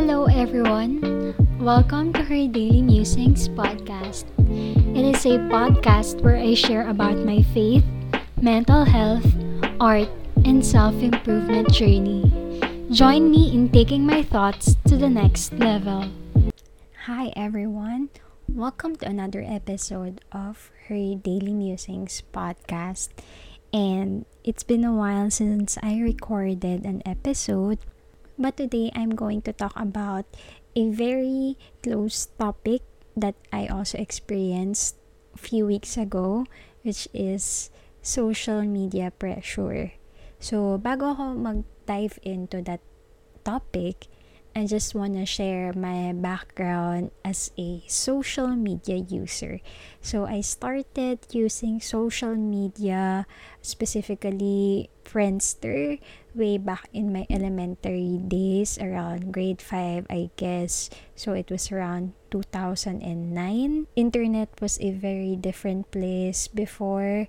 Hello, everyone. Welcome to her Daily Musings podcast. It is a podcast where I share about my faith, mental health, art, and self improvement journey. Join me in taking my thoughts to the next level. Hi, everyone. Welcome to another episode of her Daily Musings podcast. And it's been a while since I recorded an episode but today I'm going to talk about a very close topic that I also experienced a few weeks ago, which is social media pressure. So, bago ako mag-dive into that topic, I just want to share my background as a social media user. So, I started using social media, specifically Friendster, way back in my elementary days, around grade 5, I guess. So, it was around 2009. Internet was a very different place before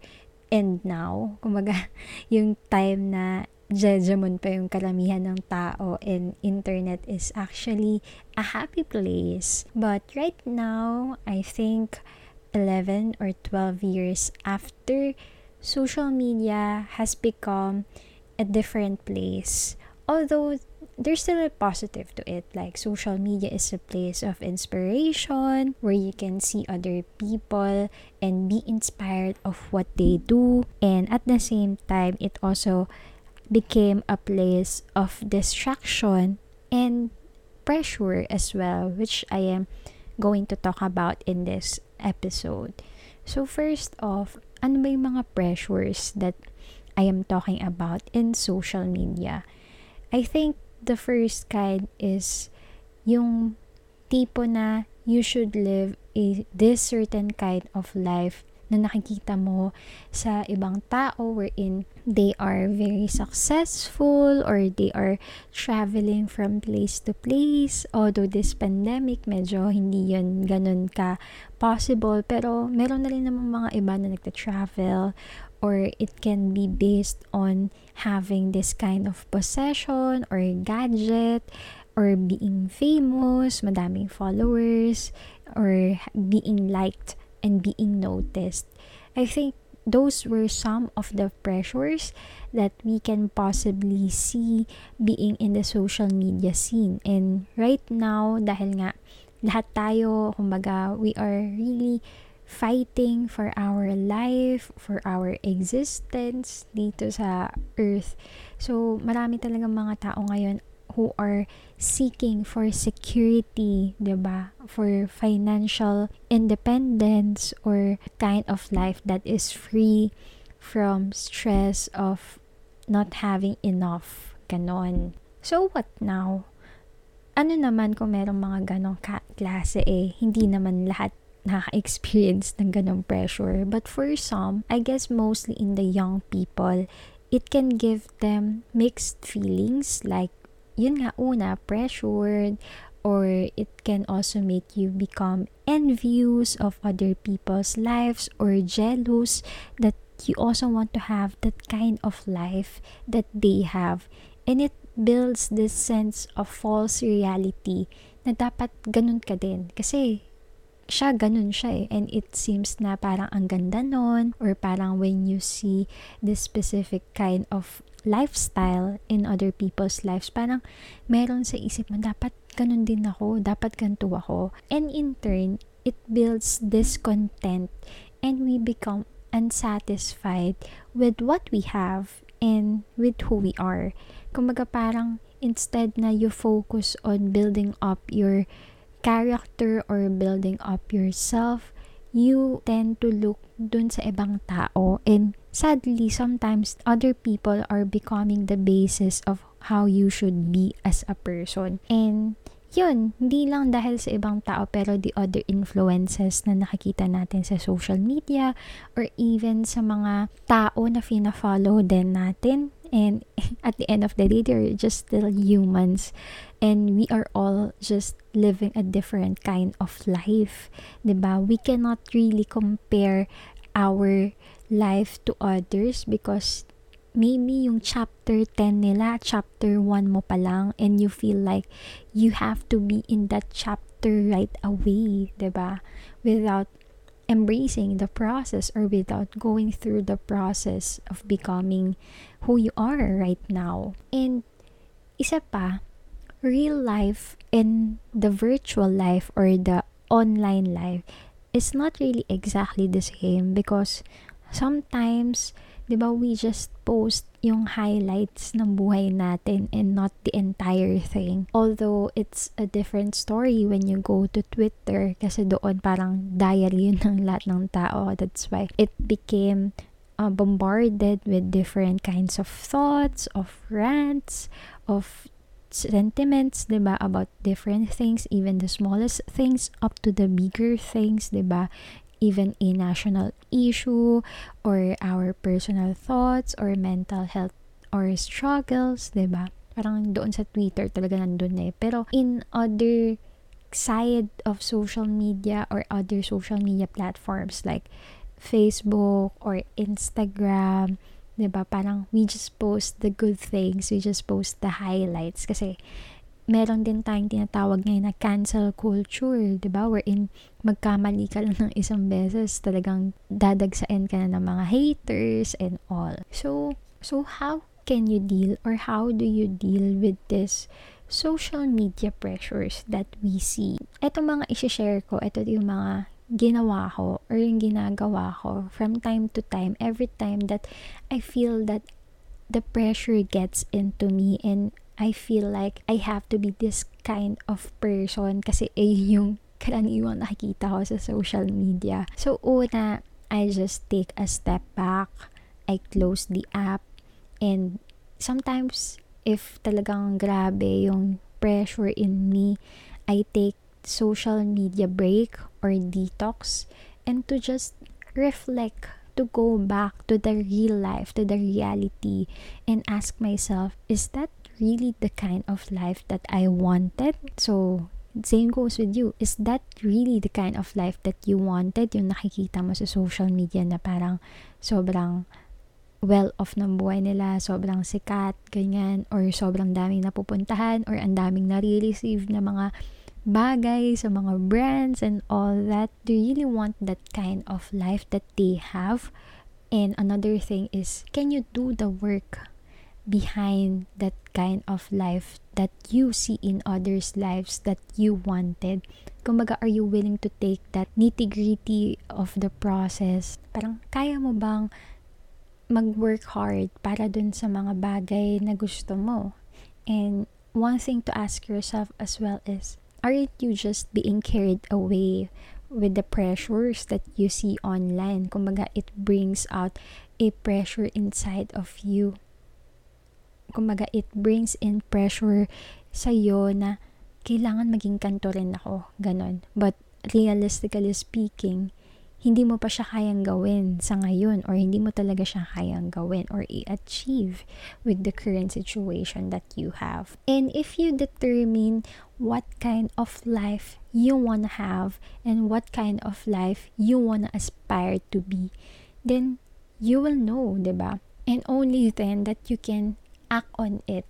and now. Kumaga, yung time na jejemon pa yung kalamihan ng tao and internet is actually a happy place. But right now, I think 11 or 12 years after, social media has become a different place. Although there's still a positive to it. Like social media is a place of inspiration where you can see other people and be inspired of what they do. And at the same time, it also became a place of distraction and pressure as well, which I am going to talk about in this episode. So first off, ano ba yung mga pressures that I am talking about in social media? I think the first kind is yung tipo na you should live a this certain kind of life na nakikita mo sa ibang tao wherein they are very successful or they are traveling from place to place. Although this pandemic, medyo hindi yun ganun ka possible. Pero meron na rin namang mga iba na nagta-travel or it can be based on having this kind of possession or gadget or being famous, madaming followers, or being liked and being noticed. I think those were some of the pressures that we can possibly see being in the social media scene. And right now, dahil nga lahat tayo, kumbaga, we are really fighting for our life, for our existence dito sa earth. So, marami talagang mga tao ngayon who are seeking for security, ba? For financial independence or kind of life that is free from stress of not having enough ganon. So what now? Ano naman kung merong mga ganong klase eh, hindi naman lahat nakaka-experience ng ganong pressure. But for some, I guess mostly in the young people, it can give them mixed feelings like yun nga una, pressured, or it can also make you become envious of other people's lives or jealous that you also want to have that kind of life that they have. And it builds this sense of false reality na dapat ganun ka din. Kasi siya ganun siya eh. And it seems na parang ang ganda nun or parang when you see this specific kind of lifestyle in other people's lives, parang meron sa isip mo, dapat ganun din ako, dapat ganito ako. And in turn, it builds discontent and we become unsatisfied with what we have and with who we are. Kumbaga parang instead na you focus on building up your character or building up yourself, you tend to look dun sa ibang tao. And sadly sometimes other people are becoming the basis of how you should be as a person. And yun, hindi lang dahil sa ibang tao pero the other influences na nakikita natin sa social media or even sa mga tao na fina-follow din natin. And at the end of the day they're just still humans and we are all just living a different kind of life 'di ba we cannot really compare our life to others because maybe yung chapter 10 nila, chapter 1 mo pa lang, and you feel like you have to be in that chapter right away, 'di ba? Without embracing the process or without going through the process of becoming who you are right now. And isa pa, real life and the virtual life or the online life is not really exactly the same because sometimes 'di ba, we just post yung highlights ng buhay natin and not the entire thing. Although it's a different story when you go to Twitter kasi doon parang diary yun ng lahat ng tao. That's why it became uh, bombarded with different kinds of thoughts, of rants, of sentiments, ba, about different things, even the smallest things up to the bigger things, ba? even a national issue or our personal thoughts or mental health or struggles, ba? Parang doon sa Twitter talaga nandun eh. Pero in other side of social media or other social media platforms like Facebook or Instagram, 'di ba? Parang we just post the good things, we just post the highlights kasi meron din tayong tinatawag ngayon na cancel culture, 'di ba? Wherein magkamali ka lang ng isang beses, talagang dadagsain ka na ng mga haters and all. So, so how can you deal or how do you deal with this social media pressures that we see? Ito mga i-share ko, ito yung mga ginawa ko or yung ginagawa ko from time to time, every time that I feel that the pressure gets into me and I feel like I have to be this kind of person kasi eh yung karaniwang nakikita ko sa social media. So, una, I just take a step back. I close the app. And sometimes, if talagang grabe yung pressure in me, I take social media break or detox and to just reflect to go back to the real life, to the reality, and ask myself, is that really the kind of life that I wanted? So, same goes with you. Is that really the kind of life that you wanted? Yung nakikita mo sa social media na parang sobrang well-off ng buhay nila, sobrang sikat, ganyan, or sobrang daming napupuntahan, or ang daming nare-receive na mga bagay sa mga brands and all that. Do you really want that kind of life that they have? And another thing is, can you do the work behind that kind of life that you see in others' lives that you wanted. Kumbaga, are you willing to take that nitty-gritty of the process? Parang, kaya mo bang mag-work hard para dun sa mga bagay na gusto mo? And one thing to ask yourself as well is, aren't you just being carried away with the pressures that you see online? Kumbaga, it brings out a pressure inside of you kumbaga it brings in pressure sa iyo na kailangan maging kanto rin ako, ganon. But realistically speaking, hindi mo pa siya kayang gawin sa ngayon or hindi mo talaga siya kayang gawin or i-achieve with the current situation that you have. And if you determine what kind of life you want to have and what kind of life you want to aspire to be, then you will know, 'di ba? And only then that you can act on it,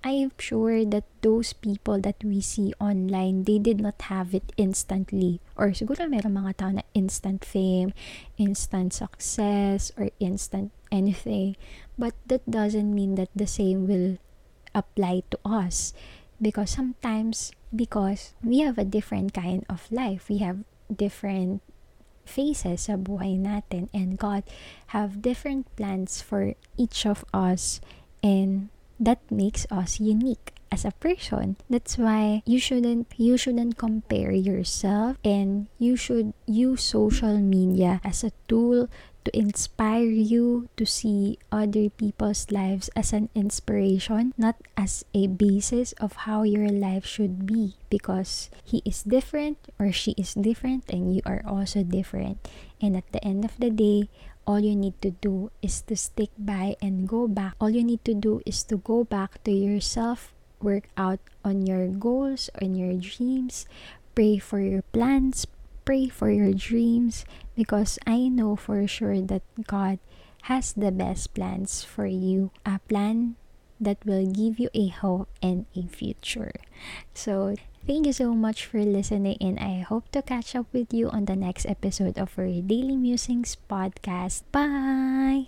I'm sure that those people that we see online, they did not have it instantly. Or siguro meron mga tao na instant fame, instant success, or instant anything. But that doesn't mean that the same will apply to us. Because sometimes, because we have a different kind of life. We have different phases sa buhay natin. And God have different plans for each of us and that makes us unique as a person that's why you shouldn't you shouldn't compare yourself and you should use social media as a tool to inspire you to see other people's lives as an inspiration, not as a basis of how your life should be because he is different or she is different and you are also different. And at the end of the day, all you need to do is to stick by and go back. All you need to do is to go back to yourself, work out on your goals, on your dreams, pray for your plans, pray for your dreams because I know for sure that God has the best plans for you. A plan that will give you a hope and a future. So, thank you so much for listening, and I hope to catch up with you on the next episode of our Daily Musings podcast. Bye!